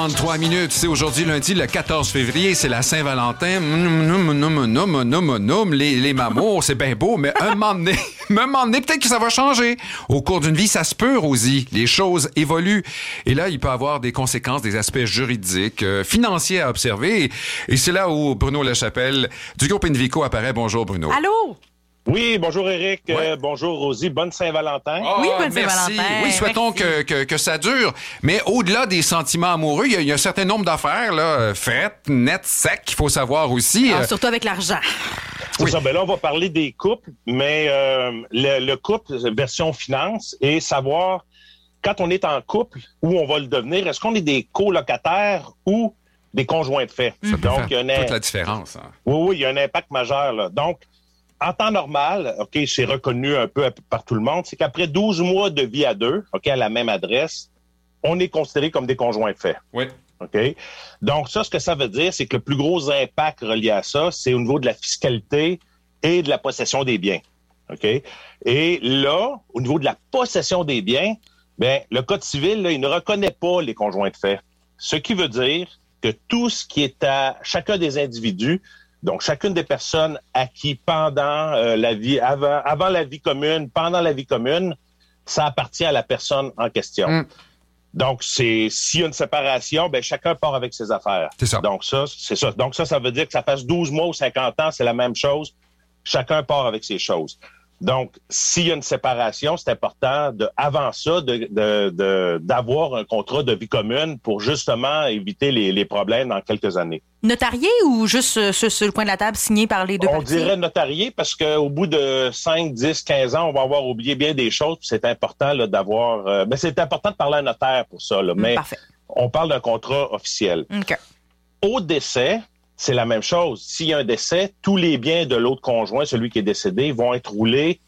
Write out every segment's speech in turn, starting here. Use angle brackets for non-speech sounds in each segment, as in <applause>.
33 minutes. C'est aujourd'hui lundi, le 14 février, c'est la Saint-Valentin. Les, les mamours, c'est bien beau, mais un moment donné, <laughs> donné, peut-être que ça va changer. Au cours d'une vie, ça se peut, Rosie. Les choses évoluent. Et là, il peut avoir des conséquences, des aspects juridiques, euh, financiers à observer. Et c'est là où Bruno Lachapelle du groupe Invico apparaît. Bonjour, Bruno. Allô? Oui, bonjour Eric, euh, bonjour Rosie, bonne Saint-Valentin. oui, bonne Ah, merci. Saint-Valentin. Oui, souhaitons que, que, que ça dure. Mais au-delà des sentiments amoureux, il y, a- il y a un certain nombre d'affaires là, euh, faites, nettes, secs, qu'il faut savoir aussi. Ah, Euh, surtout avec l'argent. Oui. ça, ben là, on va parler des couples, mais euh, le, le couple, version finance, et savoir quand on est en couple, où on va le devenir, est-ce qu'on est des colocataires ou des conjoints de fait? ça peut Donc, faire il y a toute la différence. hein. Oui, oui, il y a un impact majeur. Là. Donc, en temps normal, OK, c'est reconnu un peu par tout le monde, c'est qu'après 12 mois de vie à deux, OK, à la même adresse, on est considéré comme des conjoints de fait. Oui. OK? Donc, ça, ce que ça veut dire, c'est que le plus gros impact relié à ça, c'est au niveau de la fiscalité et de la possession des biens. OK? Et là, au niveau de la possession des biens, ben, le Code civil, là, il ne reconnaît pas les conjoints de fait. Ce qui veut dire que tout ce qui est à chacun des individus, donc chacune des personnes à qui pendant euh, la vie, avant, avant la vie commune, pendant la vie commune, ça appartient à la personne en question. Mm. Donc, c'est s'il y a une séparation, ben chacun part avec ses affaires. C'est ça. Donc ça, c'est ça. Donc ça, ça veut dire que ça fasse 12 mois ou 50 ans, c'est la même chose. Chacun part avec ses choses. Donc, s'il y a une séparation, c'est important de, avant ça, de, de- de- d'avoir un contrat de vie commune pour justement éviter les, les problèmes dans quelques années. Notarié ou juste euh, sur, sur le coin de la table signé par les deux On parties? dirait notarié parce qu'au bout de 5, 10, 15 ans, on va avoir oublié bien des choses. C'est important d'avoir. euh, mais c'est important de parler à un notaire pour ça. Là, Hum, mais Parfait. on parle d'un contrat officiel. Au décès, c'est la même chose. S'il y a un décès, tous les biens de l'autre conjoint, celui qui est décédé, vont être roulés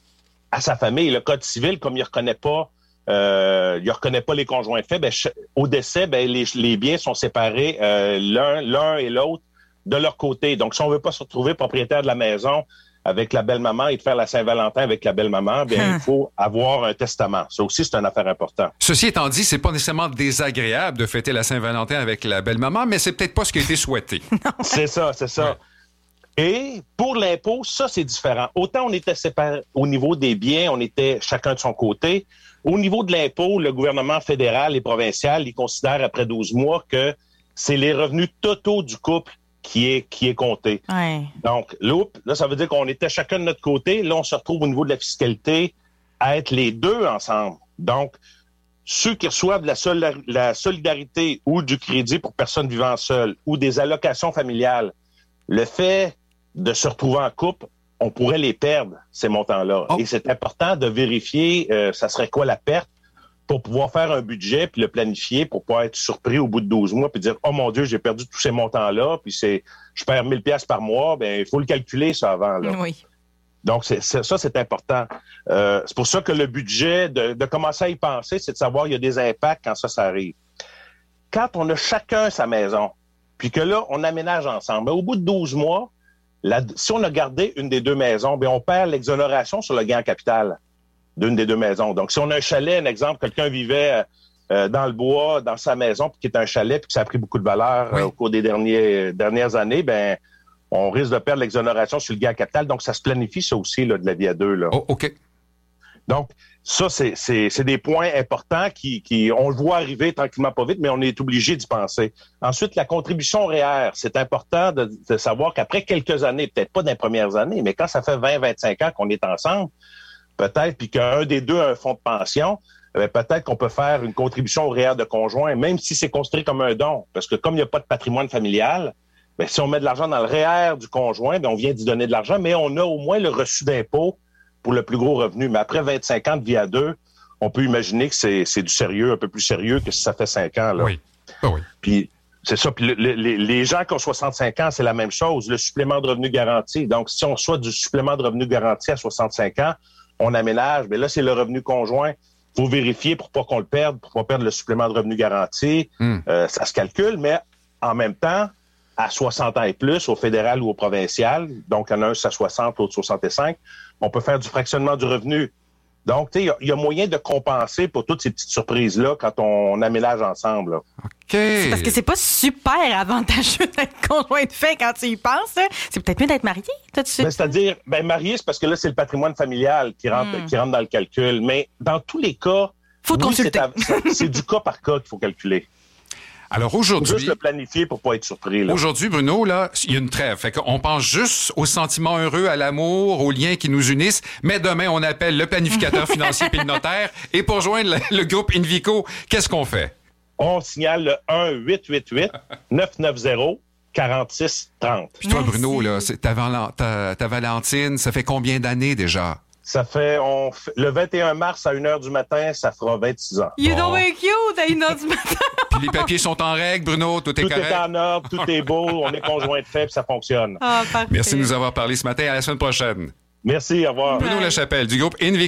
à sa famille. Le Code civil, comme il reconnaît pas, euh, il reconnaît pas les conjoints de fait, ben, au décès, ben, les, biens sont séparés euh, l'un, et l'autre de leur côté. Donc, si on veut pas se retrouver propriétaire de la maison avec la belle-maman et de faire la Saint-Valentin avec la belle-maman, bien, il faut avoir un testament. Ça aussi, c'est une affaire importante. Ceci étant dit, c'est pas nécessairement désagréable de fêter la Saint-Valentin avec la belle-maman, mais c'est peut-être pas ce qui a été souhaité. <laughs> C'est ça, c'est ça. Et pour l'impôt, ça, c'est différent. Autant on était séparés au niveau des biens, on était chacun de son côté. Au niveau de l'impôt, le gouvernement fédéral et provincial, il considère après 12 mois que c'est les revenus totaux du couple qui est, qui est compté. Ouais. Donc, loup, là, ça veut dire qu'on était chacun de notre côté. Là, on se retrouve au niveau de la fiscalité à être les deux ensemble. Donc, ceux qui reçoivent la, sol- la solidarité ou du crédit pour personnes vivant seules ou des allocations familiales, le fait de se retrouver en couple, on pourrait les perdre, ces montants-là. Oh. Et c'est important de vérifier, euh, ça serait quoi la perte pour pouvoir faire un budget puis le planifier pour pas être surpris au bout de 12 mois puis dire oh mon dieu j'ai perdu tous ces montants là puis c'est je perds 1000 pièces par mois ben il faut le calculer ça avant là. Oui. Donc, c'est, c'est- ça, c'est important. Euh, c'est pour ça que le budget, de, de commencer à y penser, c'est de savoir il y a des impacts quand ça, ça arrive. Quand on a chacun sa maison, puis que là, on aménage ensemble, ben, au bout de 12 mois, la- si on a gardé une des deux maisons, ben, on perd l'exonération sur le gain en capital d'une des deux maisons. Donc, si on a un chalet, un exemple, quelqu'un vivait euh, dans le bois, dans sa maison, puis qui est un chalet, puis que ça a pris beaucoup de valeur euh, au cours des derniers, dernières années, ben on risque de perdre l'exonération sur le gain capital. Donc, ça se planifie, ça aussi, là, de la vie à deux. Là. Oh, OK. Donc, ça, c'est- des points importants qui, qui, on le voit arriver tranquillement pas vite, mais on est obligé d'y penser. Ensuite, la contribution REER, c'est important de, de savoir qu'après quelques années, peut-être pas dans les premières années, mais quand ça fait 20, 25 ans qu'on est ensemble, peut-être, puis qu'un des deux a un fonds de pension, euh, peut-être qu'on peut faire une contribution au REER de conjoint, même si c'est considéré comme un don. Parce que comme il n'y a pas de patrimoine familial, ben, si on met de l'argent dans le REER du conjoint, ben, on vient d'y donner de l'argent, mais on a au moins le reçu d'impôt pour le plus gros revenu. Mais après 25 ans de vie à deux, on peut imaginer que c'est du sérieux, un peu plus sérieux que si ça fait 5 ans. Là. Oui. Ah oui. Puis c'est ça. Puis le- le- les, les gens qui ont 65 ans, c'est la même chose. Le supplément de revenu garanti. Donc, si on reçoit du supplément de revenu garanti à 65 ans, on aménage. Mais là, c'est le revenu conjoint. faut vérifier pour pas qu'on le perde, pour pas perdre le supplément de revenu garanti. Hmm. Euh, ça se calcule, mais en même temps, à 60 ans et plus, au fédéral ou au provincial, donc il y en a un, c'est à 60, l'autre 65, on peut faire du fractionnement du revenu. Donc, tu sais, il y a- il y, a moyen de compenser pour toutes ces petites surprises-là quand on, aménage ensemble. là. OK. Parce que c'est pas super avantageux d'être conjoint de fait quand tu y penses. là. C'est peut-être mieux d'être marié. Toi, tu sais. Ben, C'est-à-dire, ben, marié, c'est parce que là, c'est le patrimoine familial qui rentre, qui rentre dans le calcul. Mais dans tous les cas, Faut te oui, consulter. c'est à- c'est du cas par cas qu'il faut calculer. Alors Faut juste aujourd'hui, le planifier pour pas être surpris. Là. aujourd'hui, Bruno, là, il y a une trêve. Fait qu'on pense juste aux sentiments heureux, à l'amour, aux liens qui nous unissent. Mais demain, on appelle le planificateur financier puis le notaire. Et pour joindre le, le groupe Invico, qu'est-ce qu'on fait? On signale le 1-888-990-4630. Puis toi, Merci. Bruno, là, ta, Valen- ta- ta Valentine, ça fait combien d'années déjà? Ça fait, on le 21 mars à 1h du matin, ça fera 26 ans. You Bon. very cute à une heure du matin. <laughs> Puis les papiers sont en règle, Bruno, tout est Tout correct? est en ordre, tout est beau, on est conjoint de fait, puis ça fonctionne. Ah. Merci de nous avoir parlé ce matin. À la semaine prochaine. Merci, au revoir. Bruno Lachapelle du groupe Invico.